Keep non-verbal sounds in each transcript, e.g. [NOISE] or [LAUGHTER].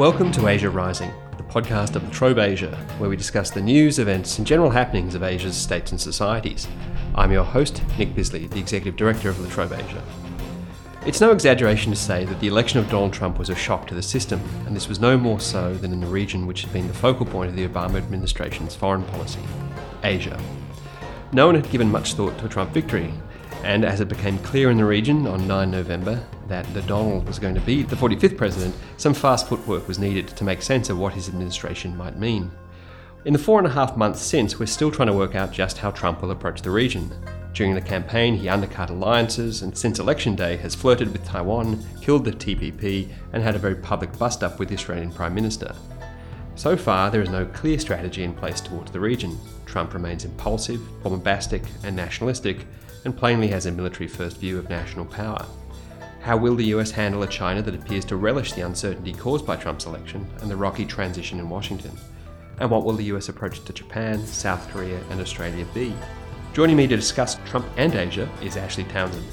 Welcome to Asia Rising, the podcast of La Trobe Asia, where we discuss the news, events, and general happenings of Asia's states and societies. I'm your host, Nick Bisley, the Executive Director of La Trobe Asia. It's no exaggeration to say that the election of Donald Trump was a shock to the system, and this was no more so than in the region which had been the focal point of the Obama administration's foreign policy Asia. No one had given much thought to a Trump victory, and as it became clear in the region on 9 November that the Donald was going to be the 45th president, some fast footwork was needed to make sense of what his administration might mean. In the four and a half months since, we're still trying to work out just how Trump will approach the region. During the campaign, he undercut alliances, and since election day has flirted with Taiwan, killed the TPP, and had a very public bust up with the Australian Prime Minister. So far, there is no clear strategy in place towards the region. Trump remains impulsive, bombastic, and nationalistic, and plainly has a military first view of national power. How will the US handle a China that appears to relish the uncertainty caused by Trump's election and the rocky transition in Washington? And what will the US approach to Japan, South Korea, and Australia be? Joining me to discuss Trump and Asia is Ashley Townshend.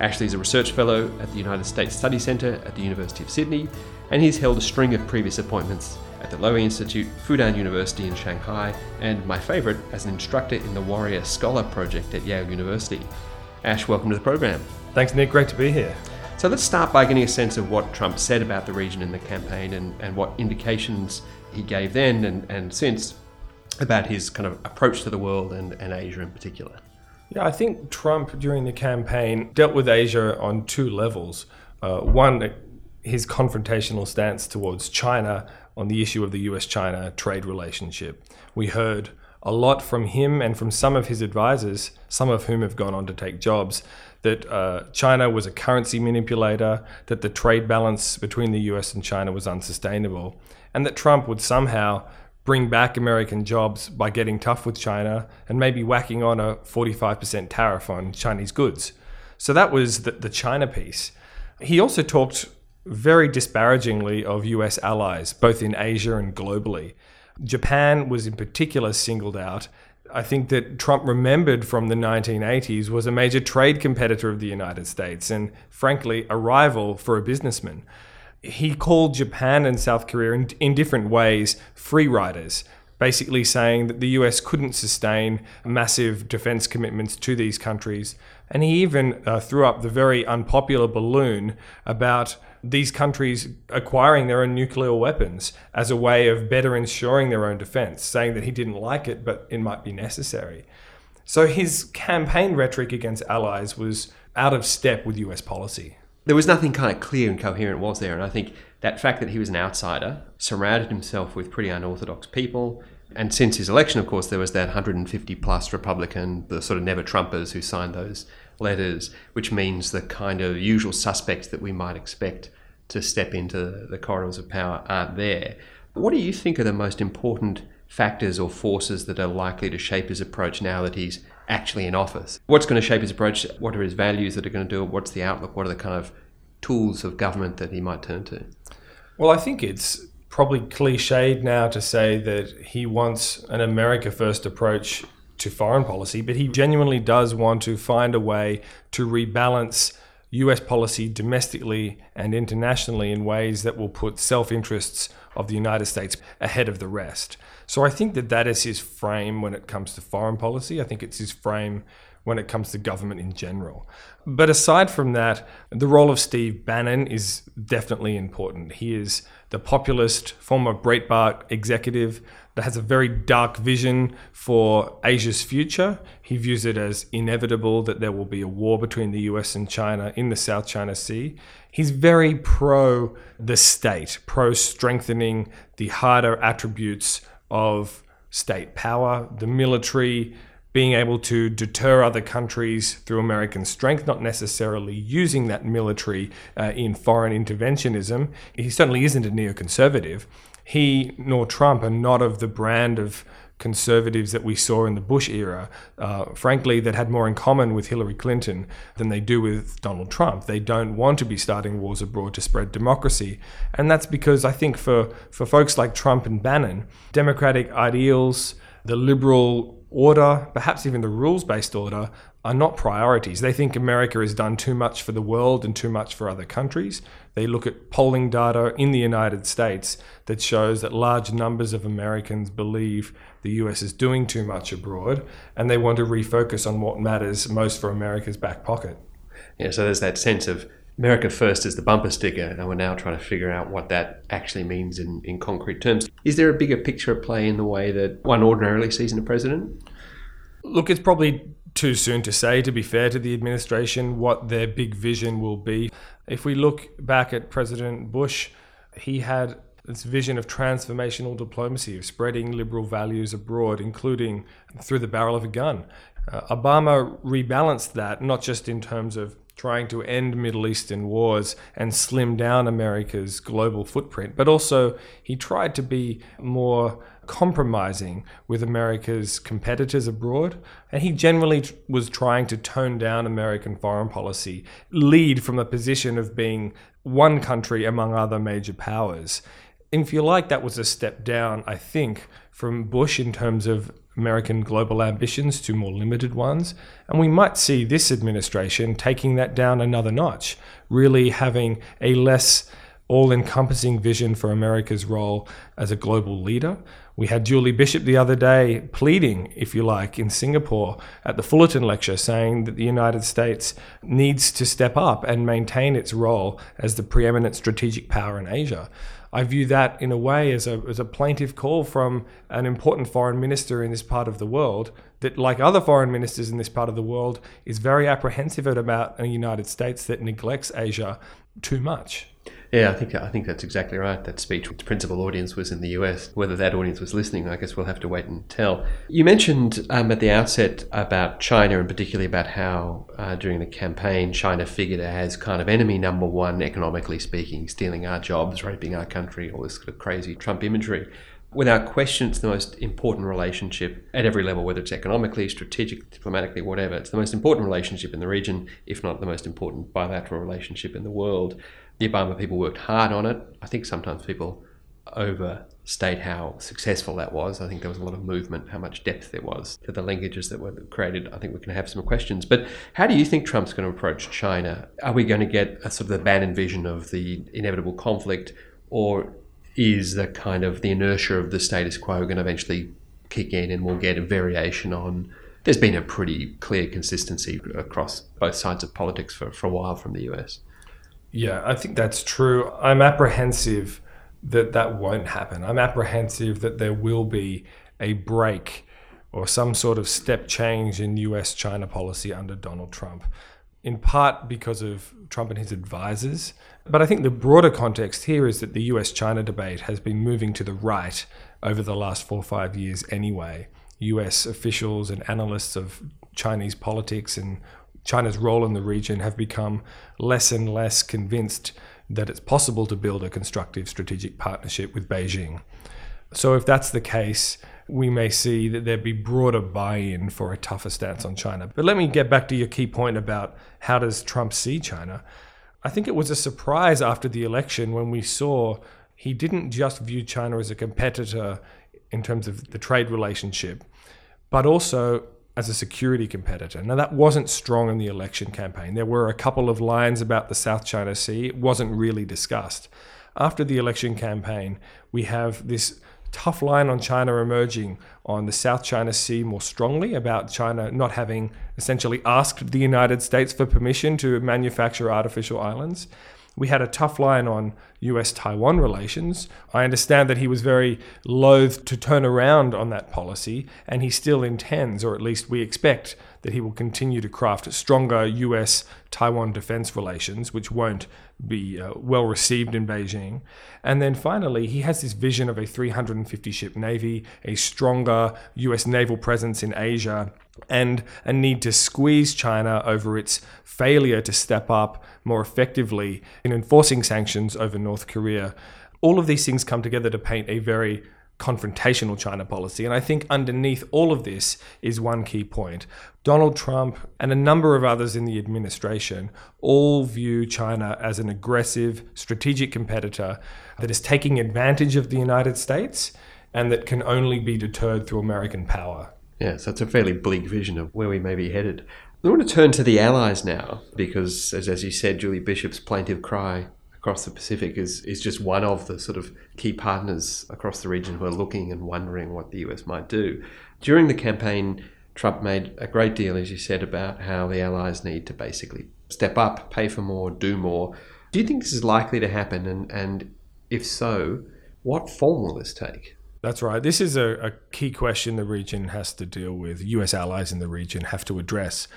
Ashley is a research fellow at the United States Study Centre at the University of Sydney, and he's held a string of previous appointments at the Lowy Institute, Fudan University in Shanghai, and my favourite, as an instructor in the Warrior Scholar Project at Yale University. Ash, welcome to the program. Thanks, Nick. Great to be here. So let's start by getting a sense of what Trump said about the region in the campaign and, and what indications he gave then and, and since about his kind of approach to the world and, and Asia in particular. Yeah, I think Trump during the campaign dealt with Asia on two levels. Uh, one, his confrontational stance towards China on the issue of the US China trade relationship. We heard a lot from him and from some of his advisors, some of whom have gone on to take jobs, that uh, China was a currency manipulator, that the trade balance between the US and China was unsustainable, and that Trump would somehow bring back American jobs by getting tough with China and maybe whacking on a 45% tariff on Chinese goods. So that was the, the China piece. He also talked very disparagingly of US allies, both in Asia and globally. Japan was in particular singled out. I think that Trump remembered from the 1980s was a major trade competitor of the United States and, frankly, a rival for a businessman. He called Japan and South Korea in, in different ways free riders, basically saying that the US couldn't sustain massive defense commitments to these countries. And he even uh, threw up the very unpopular balloon about these countries acquiring their own nuclear weapons as a way of better ensuring their own defense, saying that he didn't like it, but it might be necessary. So his campaign rhetoric against allies was out of step with US policy. There was nothing kind of clear and coherent, was there? And I think that fact that he was an outsider surrounded himself with pretty unorthodox people. And since his election, of course, there was that 150 plus Republican, the sort of never Trumpers who signed those letters, which means the kind of usual suspects that we might expect to step into the corridors of power aren't there. What do you think are the most important factors or forces that are likely to shape his approach now that he's actually in office? What's going to shape his approach? What are his values that are going to do it? What's the outlook? What are the kind of tools of government that he might turn to? Well, I think it's probably cliched now to say that he wants an America first approach to foreign policy, but he genuinely does want to find a way to rebalance US policy domestically and internationally in ways that will put self interests of the United States ahead of the rest. So I think that that is his frame when it comes to foreign policy. I think it's his frame when it comes to government in general. But aside from that, the role of Steve Bannon is definitely important. He is the populist former Breitbart executive that has a very dark vision for Asia's future. He views it as inevitable that there will be a war between the US and China in the South China Sea. He's very pro the state, pro strengthening the harder attributes of state power, the military, being able to deter other countries through American strength, not necessarily using that military uh, in foreign interventionism. He certainly isn't a neoconservative. He nor Trump are not of the brand of conservatives that we saw in the Bush era, uh, frankly, that had more in common with Hillary Clinton than they do with Donald Trump. They don't want to be starting wars abroad to spread democracy. And that's because I think for, for folks like Trump and Bannon, democratic ideals, the liberal order, perhaps even the rules based order, are not priorities. They think America has done too much for the world and too much for other countries. They look at polling data in the United States that shows that large numbers of Americans believe the US is doing too much abroad, and they want to refocus on what matters most for America's back pocket. Yeah, so there's that sense of America first is the bumper sticker, and we're now trying to figure out what that actually means in, in concrete terms. Is there a bigger picture at play in the way that one ordinarily sees in a president? Look, it's probably too soon to say, to be fair to the administration, what their big vision will be. If we look back at President Bush, he had this vision of transformational diplomacy, of spreading liberal values abroad, including through the barrel of a gun. Uh, Obama rebalanced that, not just in terms of trying to end Middle Eastern wars and slim down America's global footprint, but also he tried to be more compromising with America's competitors abroad. And he generally was trying to tone down American foreign policy, lead from a position of being one country among other major powers. If you like, that was a step down, I think, from Bush in terms of American global ambitions to more limited ones. And we might see this administration taking that down another notch, really having a less all encompassing vision for America's role as a global leader. We had Julie Bishop the other day pleading, if you like, in Singapore at the Fullerton lecture, saying that the United States needs to step up and maintain its role as the preeminent strategic power in Asia. I view that in a way as a, as a plaintive call from an important foreign minister in this part of the world that, like other foreign ministers in this part of the world, is very apprehensive about a United States that neglects Asia too much. Yeah, I think I think that's exactly right. That speech, the principal audience was in the US. Whether that audience was listening, I guess we'll have to wait and tell. You mentioned um, at the outset about China, and particularly about how uh, during the campaign China figured as kind of enemy number one, economically speaking, stealing our jobs, raping our country, all this sort of crazy Trump imagery. Without question, it's the most important relationship at every level, whether it's economically, strategically, diplomatically, whatever. It's the most important relationship in the region, if not the most important bilateral relationship in the world the Obama people worked hard on it. I think sometimes people overstate how successful that was. I think there was a lot of movement, how much depth there was to the linkages that were created. I think we can have some questions. But how do you think Trump's going to approach China? Are we going to get a sort of the Bannon vision of the inevitable conflict, or is the kind of the inertia of the status quo going to eventually kick in and we'll get a variation on? There's been a pretty clear consistency across both sides of politics for, for a while from the US. Yeah, I think that's true. I'm apprehensive that that won't happen. I'm apprehensive that there will be a break or some sort of step change in US China policy under Donald Trump, in part because of Trump and his advisors. But I think the broader context here is that the US China debate has been moving to the right over the last four or five years anyway. US officials and analysts of Chinese politics and China's role in the region have become less and less convinced that it's possible to build a constructive strategic partnership with Beijing. So, if that's the case, we may see that there be broader buy-in for a tougher stance on China. But let me get back to your key point about how does Trump see China? I think it was a surprise after the election when we saw he didn't just view China as a competitor in terms of the trade relationship, but also as a security competitor. Now, that wasn't strong in the election campaign. There were a couple of lines about the South China Sea. It wasn't really discussed. After the election campaign, we have this tough line on China emerging on the South China Sea more strongly about China not having essentially asked the United States for permission to manufacture artificial islands. We had a tough line on US Taiwan relations. I understand that he was very loath to turn around on that policy, and he still intends, or at least we expect, that he will continue to craft stronger US Taiwan defense relations, which won't be uh, well received in Beijing. And then finally, he has this vision of a 350 ship navy, a stronger US naval presence in Asia, and a need to squeeze China over its failure to step up more effectively in enforcing sanctions over North Korea. All of these things come together to paint a very confrontational China policy. And I think underneath all of this is one key point. Donald Trump and a number of others in the administration all view China as an aggressive strategic competitor that is taking advantage of the United States and that can only be deterred through American power. Yeah, so it's a fairly bleak vision of where we may be headed. I want to turn to the allies now, because as, as you said, Julie Bishop's plaintive cry across the Pacific is, is just one of the sort of key partners across the region who are looking and wondering what the US might do. During the campaign, Trump made a great deal, as you said, about how the allies need to basically step up, pay for more, do more. Do you think this is likely to happen? And, and if so, what form will this take? That's right. This is a, a, key question the region has to deal with. US allies in the region have to address.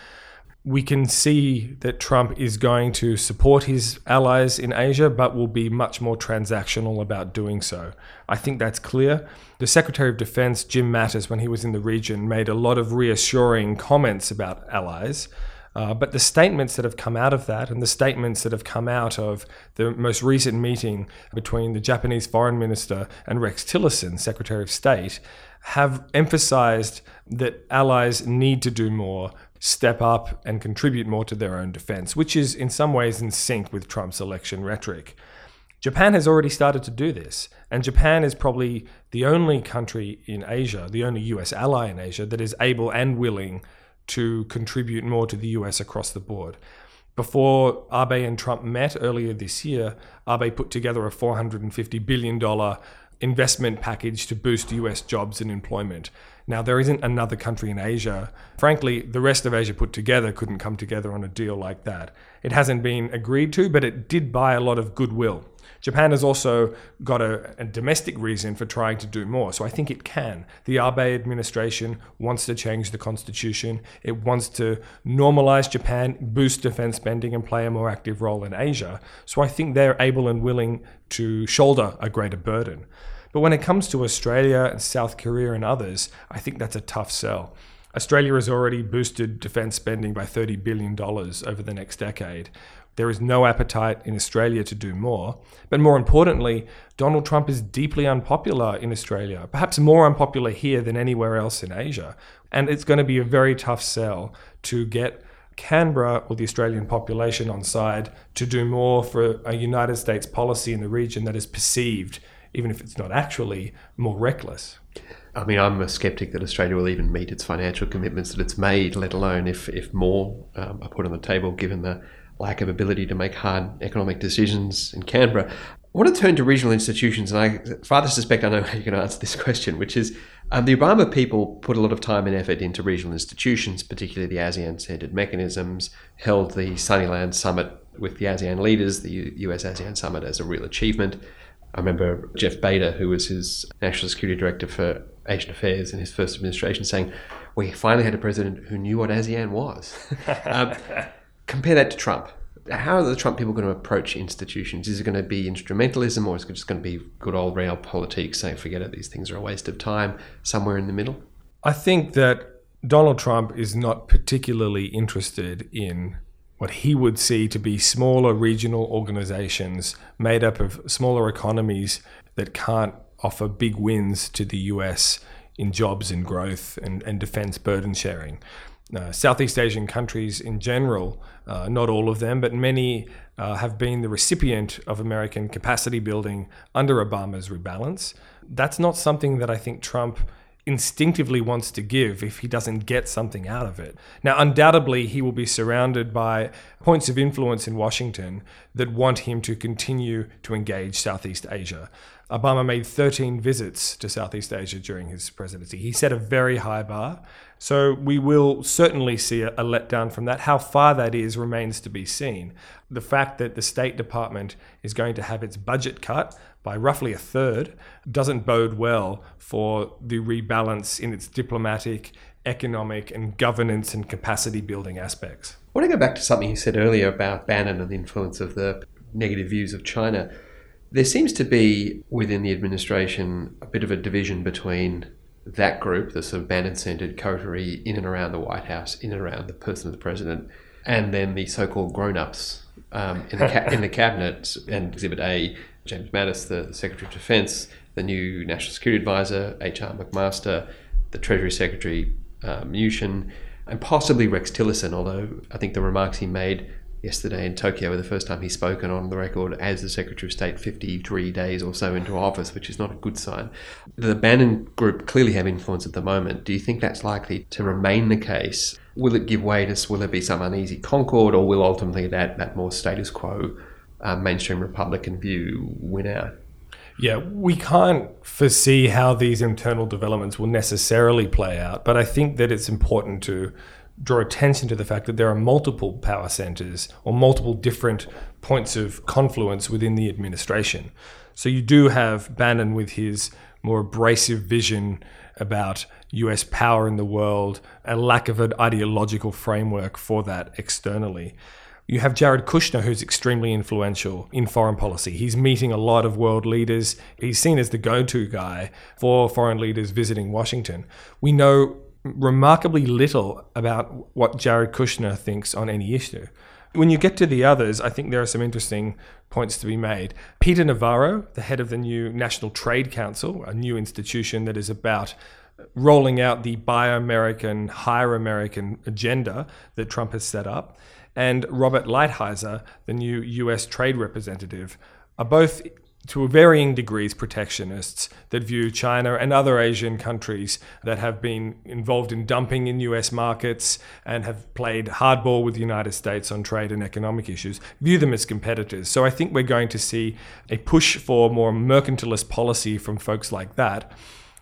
We can see that Trump is going to support his allies in Asia, but will be much more transactional about doing so. I think that's clear. The Secretary of Defense, Jim Mattis, when he was in the region, made a lot of reassuring comments about allies. Uh, but the statements that have come out of that and the statements that have come out of the most recent meeting between the Japanese foreign minister and Rex Tillerson, Secretary of State, have emphasized that allies need to do more, step up, and contribute more to their own defense, which is in some ways in sync with Trump's election rhetoric. Japan has already started to do this, and Japan is probably the only country in Asia, the only US ally in Asia, that is able and willing to contribute more to the US across the board. Before Abe and Trump met earlier this year, Abe put together a $450 billion investment package to boost US jobs and employment. Now, there isn't another country in Asia. Frankly, the rest of Asia put together couldn't come together on a deal like that. It hasn't been agreed to, but it did buy a lot of goodwill. Japan has also got a, a, domestic reason for trying to do more. So I think it can. The Abe administration wants to change the constitution. It wants to normalize Japan, boost defense spending, and play a more active role in Asia. So I think they're able and willing to shoulder a greater burden. But when it comes to Australia and South Korea and others, I think that's a tough sell. Australia has already boosted defense spending by $30 billion over the next decade. There is no appetite in Australia to do more. But more importantly, Donald Trump is deeply unpopular in Australia, perhaps more unpopular here than anywhere else in Asia. And it's going to be a very tough sell to get Canberra or the Australian population on side to do more for a United States policy in the region that is perceived, even if it's not actually, more reckless. I mean, I'm a skeptic that Australia will even meet its financial commitments that it's made, let alone if, if more um, are put on the table, given the lack of ability to make hard economic decisions in Canberra. I want to turn to regional institutions, and I farther suspect I know how going to answer this [LAUGHS] question, which is um, the Obama people put a lot of time and effort into regional institutions, particularly the ASEAN centered mechanisms, held the Sunnyland Summit with the ASEAN leaders, the US ASEAN Summit, as a real achievement. I remember Jeff Bader, who was his national security director for Asian affairs in his first administration, saying, We finally had a president who knew what ASEAN was. [LAUGHS] um, compare that to Trump. How are the Trump people going to approach institutions? Is it going to be instrumentalism or is it just going to be good old realpolitik saying, forget it, these things are a waste of time, somewhere in the middle? I think that Donald Trump is not particularly interested in what he would see to be smaller regional organizations made up of smaller economies that can't offer big wins to the US in jobs and growth and, and defense burden sharing. Uh, Southeast Asian countries in general, uh, not all of them, but many uh, have been the recipient of American capacity building under Obama's rebalance. That's not something that I think Trump instinctively wants to give if he doesn't get something out of it. Now, undoubtedly, he will be surrounded by points of influence in Washington that want him to continue to engage Southeast Asia. Obama made 13 visits to Southeast Asia during his presidency. He set a very high bar. So we will certainly see a, a, letdown from that. How far that is remains to be seen. The fact that the State Department is going to have its budget cut by roughly a third doesn't bode well for the rebalance in its diplomatic, economic, and governance and capacity building aspects. I want to go back to something you said earlier about Bannon and the influence of the negative views of China. There seems to be within the administration a bit of a division between that group, the sort of Bannon centered coterie in and around the White House, in and around the person of the president, and then the so called grown ups um, in, the ca- in the cabinet. And Exhibit A, James Mattis, the, Secretary of Defense, the new National Security Advisor, H.R. McMaster, the Treasury Secretary, uh, Mnuchin, and possibly Rex Tillerson, although I think the remarks he made yesterday in Tokyo were the first time he's spoken on the record as the Secretary of State 53 days or so into office, which is not a good sign. The Bannon group clearly have influence at the moment. Do you think that's likely to remain the case will it give way to, will there be some uneasy concord, or will ultimately that, that more status quo uh, mainstream Republican view win out? Yeah, we can't foresee how these internal developments will necessarily play out, but I think that it's important to draw attention to the fact that there are multiple power centers or multiple different points of confluence within the administration. So you do have Bannon with his more abrasive vision about US power in the world, a lack of an ideological framework for that externally. You have Jared Kushner, who's extremely influential in foreign policy. He's meeting a lot of world leaders. He's seen as the go to guy for foreign leaders visiting Washington. We know remarkably little about what Jared Kushner thinks on any issue. When you get to the others, I think there are some interesting points to be made. Peter Navarro, the head of the new National Trade Council, a new institution that is about rolling out the Buy American, Hire American agenda that Trump has set up, and Robert Lighthizer, the new US trade representative, are both to varying degrees protectionists that view China and other Asian countries that have been involved in dumping in US markets and have played hardball with the United States on trade and economic issues, view them as competitors. So I think we're going to see a push for more mercantilist policy from folks like that.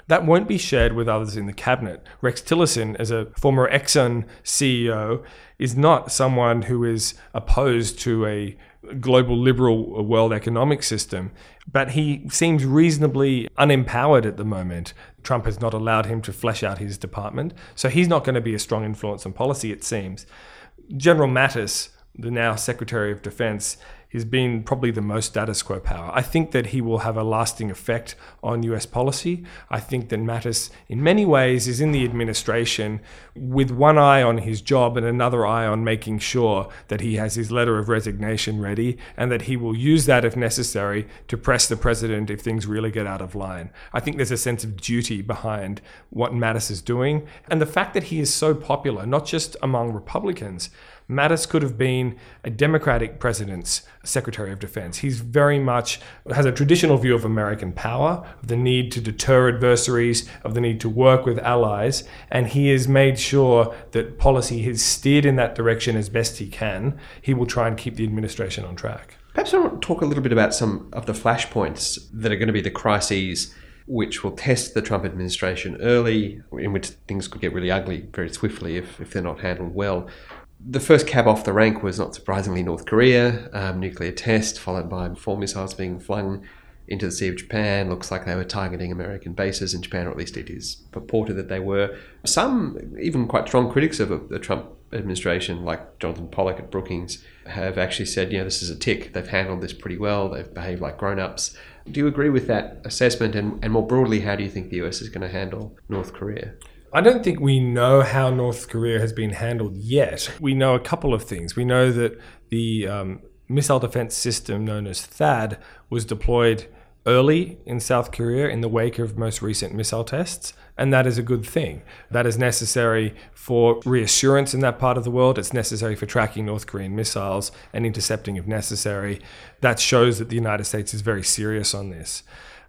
That won't be shared with others in the cabinet. Rex Tillerson, as a former Exxon CEO, is not someone who is opposed to a global liberal world economic system, but he seems reasonably unempowered at the moment. Trump has not allowed him to flesh out his department, so he's not going to be a strong influence on policy, it seems. General Mattis, the now Secretary of Defense, He's been probably the most status quo power. I think that he will have a lasting effect on US policy. I think that Mattis, in many ways, is in the administration with one eye on his job and another eye on making sure that he has his letter of resignation ready and that he will use that if necessary to press the president if things really get out of line. I think there's a sense of duty behind what Mattis is doing. And the fact that he is so popular, not just among Republicans, Mattis could have been a Democratic president's Secretary of Defense. He's very much has a traditional view of American power, of the need to deter adversaries, of the need to work with allies, and he has made sure that policy is steered in that direction as best he can. He will try and keep the administration on track. Perhaps I want to talk a little bit about some of the flashpoints that are going to be the crises which will test the Trump administration early, in which things could get really ugly very swiftly if, if they're not handled well the first cab off the rank was not surprisingly North Korea, um, nuclear test, followed by four missiles being flung into the Sea of Japan. Looks like they were targeting American bases in Japan, or at least it is purported that they were. Some, even quite strong critics of the Trump administration, like Jonathan Pollack at Brookings, have actually said, you know, this is a tick. They've handled this pretty well. They've behaved like grown ups. Do you agree with that assessment? And, and more broadly, how do you think the US is going to handle North Korea? I don't think we know how North Korea has been handled yet. We know a couple of things. We know that the um, missile defense system known as THAAD was deployed early in South Korea in the wake of most recent missile tests, and that is a good thing. That is necessary for reassurance in that part of the world. It's necessary for tracking North Korean missiles and intercepting if necessary. That shows that the United States is very serious on this.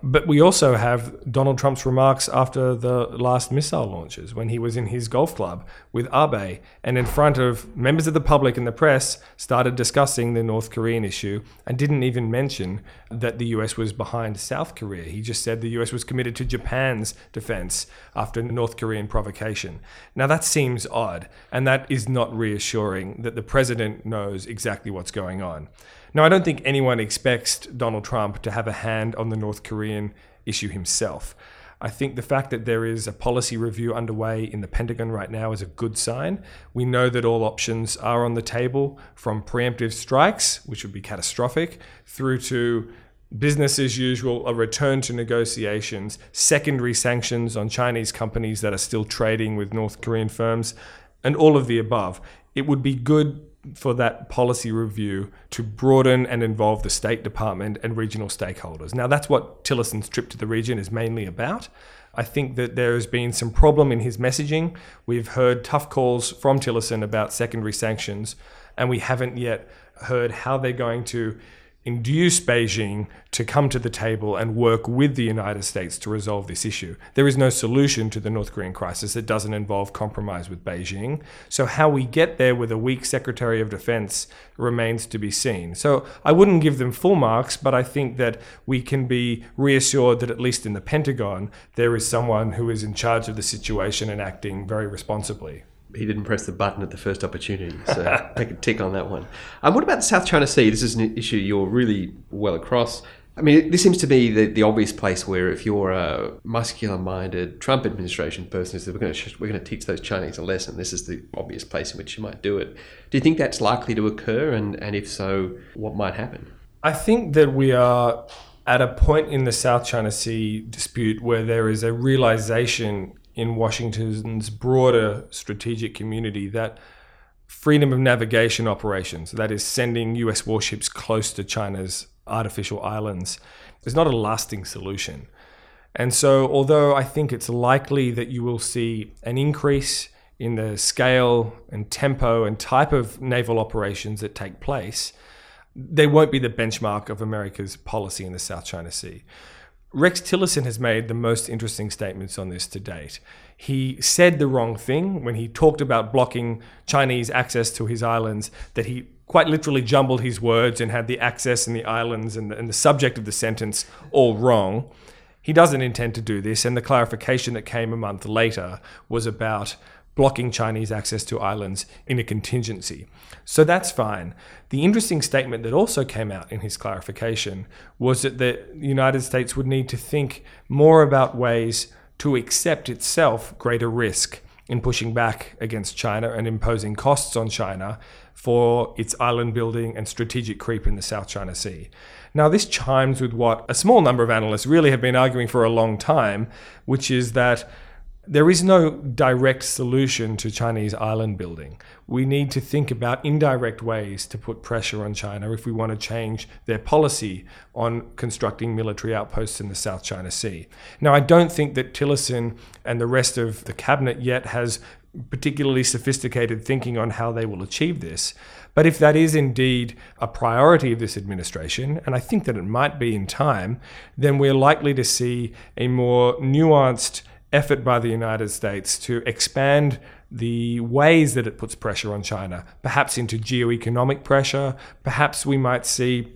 But we also have Donald Trump's remarks after the last missile launches when he was in his golf club with Abe and in front of members of the public and the press started discussing the North Korean issue and didn't even mention that the US was behind South Korea. He just said the US was committed to Japan's defense after North Korean provocation. Now that seems odd and that is not reassuring that the president knows exactly what's going on. Now, I don't think anyone expects Donald Trump to have a hand on the North Korean issue himself. I think the fact that there is a policy review underway in the Pentagon right now is a good sign. We know that all options are on the table from preemptive strikes, which would be catastrophic, through to business as usual, a return to negotiations, secondary sanctions on Chinese companies that are still trading with North Korean firms, and all of the above. It would be good for that policy review to broaden and involve the State Department and regional stakeholders. Now, that's what Tillerson's trip to the region is mainly about. I think that there has been some problem in his messaging. We've heard tough calls from Tillerson about secondary sanctions, and we haven't yet heard how they're going to induce Beijing to come to the table and work with the United States to resolve this issue. There is no solution to the North Korean crisis that doesn't involve compromise with Beijing. So, how we get there with a weak Secretary of Defense remains to be seen. So, I wouldn't give them full marks, but I think that we can be reassured that at least in the Pentagon, there is someone who is in charge of the situation and acting very responsibly he didn't press the button at the first opportunity. So [LAUGHS] take a tick on that one. Um, what about the South China Sea? This is an issue you're really well across. I mean, this seems to be the, the obvious place where if you're a muscular-minded Trump administration person, is that we're going to we're going to teach those Chinese a lesson. This is the obvious place in which you might do it. Do you think that's likely to occur? And and if so, what might happen? I think that we are at a point in the South China Sea dispute where there is a realization in Washington's broader strategic community that freedom of navigation operations, that is, sending US warships close to China's artificial islands, is not a lasting solution. And so, although I think it's likely that you will see an increase in the scale and tempo and type of naval operations that take place, they won't be the benchmark of America's policy in the South China Sea. Rex Tillerson has made the most interesting statements on this to date. He said the wrong thing when he talked about blocking Chinese access to his islands, that he quite literally jumbled his words and had the access and the islands and the, and the subject of the sentence all wrong. He doesn't intend to do this, and the clarification that came a month later was about blocking Chinese access to islands in a contingency. So that's fine. The interesting statement that also came out in his clarification was that the United States would need to think more about ways to accept itself greater risk in pushing back against China and imposing costs on China for its island building and strategic creep in the South China Sea. Now, this chimes with what a small number of analysts really have been arguing for a long time, which is that there is no direct solution to Chinese island building. We need to think about indirect ways to put pressure on China if we want to change their policy on constructing military outposts in the South China Sea. Now, I don't think that Tillerson and the rest of the cabinet yet has particularly sophisticated thinking on how they will achieve this. But if that is indeed a priority of this administration, and I think that it might be in time, then we're likely to see a more nuanced effort by the United States to expand the ways that it puts pressure on China, perhaps into geo-economic pressure, perhaps we might see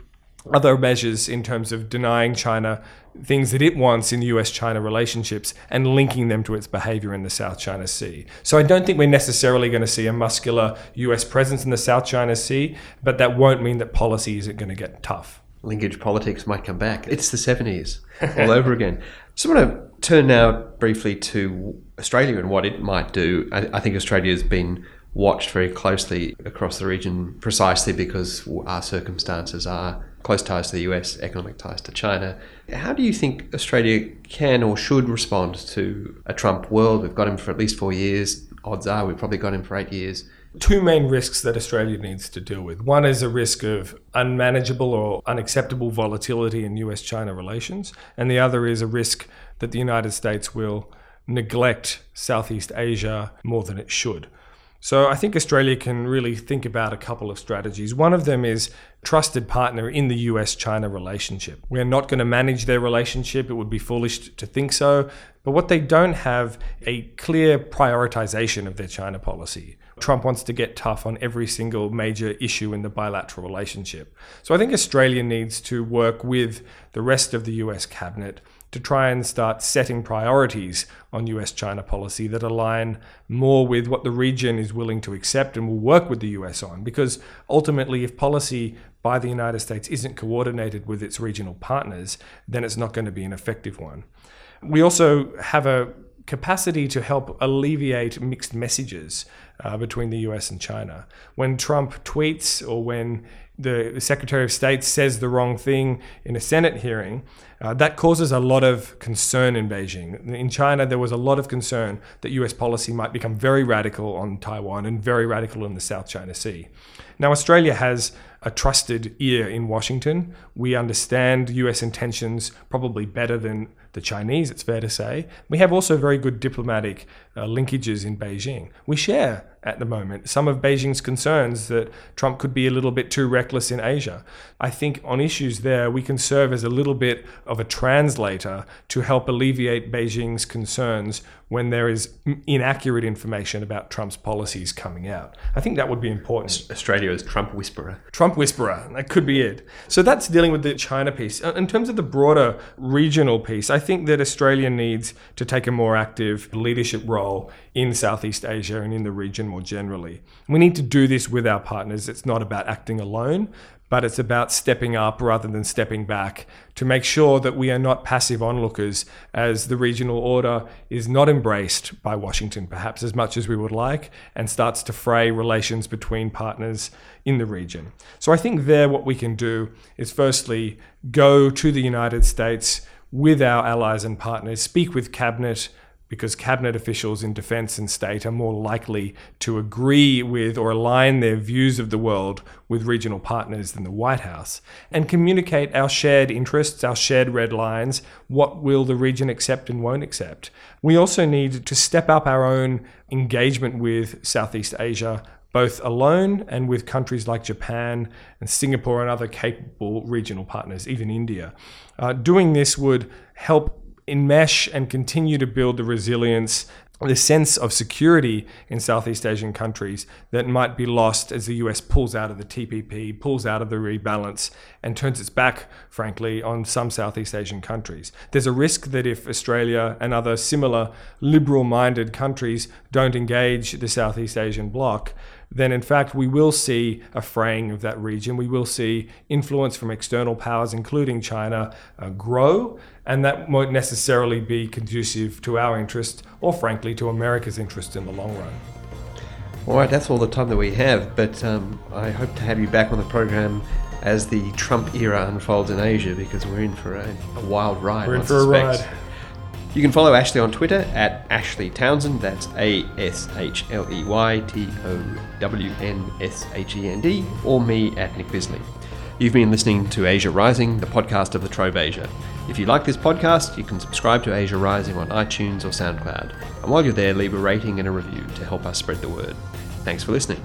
other measures in terms of denying China things that it wants in the US China relationships and linking them to its behavior in the South China Sea. So I don't think we're necessarily going to see a muscular US presence in the South China Sea, but that won't mean that policy isn't going to get tough. Linkage politics might come back. It's the 70s [LAUGHS] all over again. So I want to turn now briefly to Australia and what it might do. I, I think Australia has been watched very closely across the region precisely because our circumstances are close ties to the US, economic ties to China. How do you think Australia can or should respond to a Trump world? We've got him for at least four years. Odds are we've probably got him for eight years. Two main risks that Australia needs to deal with. One is a risk of unmanageable or unacceptable volatility in US China relations, and the other is a risk that the United States will neglect Southeast Asia more than it should. So I think Australia can really think about a couple of strategies. One of them is trusted partner in the US China relationship. We're not going to manage their relationship. It would be foolish to think so. But what they don't have a clear prioritization of their China policy. Trump wants to get tough on every single major issue in the bilateral relationship. So I think Australia needs to work with the rest of the US cabinet to try and start setting priorities on US China policy that align more with what the region is willing to accept and will work with the US on. Because ultimately, if policy by the United States isn't coordinated with its regional partners, then it's not going to be an effective one. We also have a capacity to help alleviate mixed messages uh, between the US and China. When Trump tweets or when the Secretary of State says the wrong thing in a Senate hearing, uh, that causes a lot of concern in Beijing. In China, there was a lot of concern that US policy might become very radical on Taiwan and very radical in the South China Sea. Now, Australia has a trusted ear in Washington. We understand US intentions probably better than the Chinese, it's fair to say. We have also very good diplomatic uh, linkages in Beijing. We share at the moment some of Beijing's concerns that Trump could be a little bit too reckless in Asia. I think on issues there, we can serve as a little bit of a translator to help alleviate Beijing's concerns when there is inaccurate information about Trump's policies coming out. I think that would be important. Australia is Trump whisperer. Trump whisperer, that could be it. So that's dealing with the China piece. Uh, in terms of the broader regional piece, I think that Australia needs to take a more active leadership role in Southeast Asia and in the region more generally. We need to do this with our partners. It's not about acting alone, but it's about stepping up rather than stepping back to make sure that we are not passive onlookers as the regional order is not embraced by Washington, perhaps as much as we would like, and starts to fray relations between partners in the region. So I think there what we can do is firstly go to the United States with our allies and partners, speak with cabinet because cabinet officials in defense and state are more likely to agree with or align their views of the world with regional partners than the White House, and communicate our shared interests, our shared red lines, what will the region accept and won't accept. We also need to step up our own engagement with Southeast Asia both alone and with countries like Japan and Singapore and other capable regional partners, even India. Uh, doing this would help enmesh and continue to build the resilience the sense of security in Southeast Asian countries that might be lost as the US pulls out of the TPP, pulls out of the rebalance, and turns its back, frankly, on some Southeast Asian countries. There's a risk that if Australia and other similar liberal minded countries don't engage the Southeast Asian bloc, then in fact we will see a fraying of that region. We will see influence from external powers, including China, uh, grow, and that won't necessarily be conducive to our interest or, frankly, to America's interest in the long run. All right, that's all the time that we have, but um, I hope to have you back on the program as the Trump era unfolds in Asia because we're in for a, a wild ride. We're in for suspects. a ride. You can follow Ashley on Twitter at Ashley Townshend. That's A S H L E Y T O W N S H E N D, or me at Nick Bisley. You've been listening to Asia Rising, the podcast of La Trobe Asia. If you like this podcast, you can subscribe to Asia Rising on iTunes or SoundCloud. And while you're there, leave a rating and a review to help us spread the word. Thanks for listening.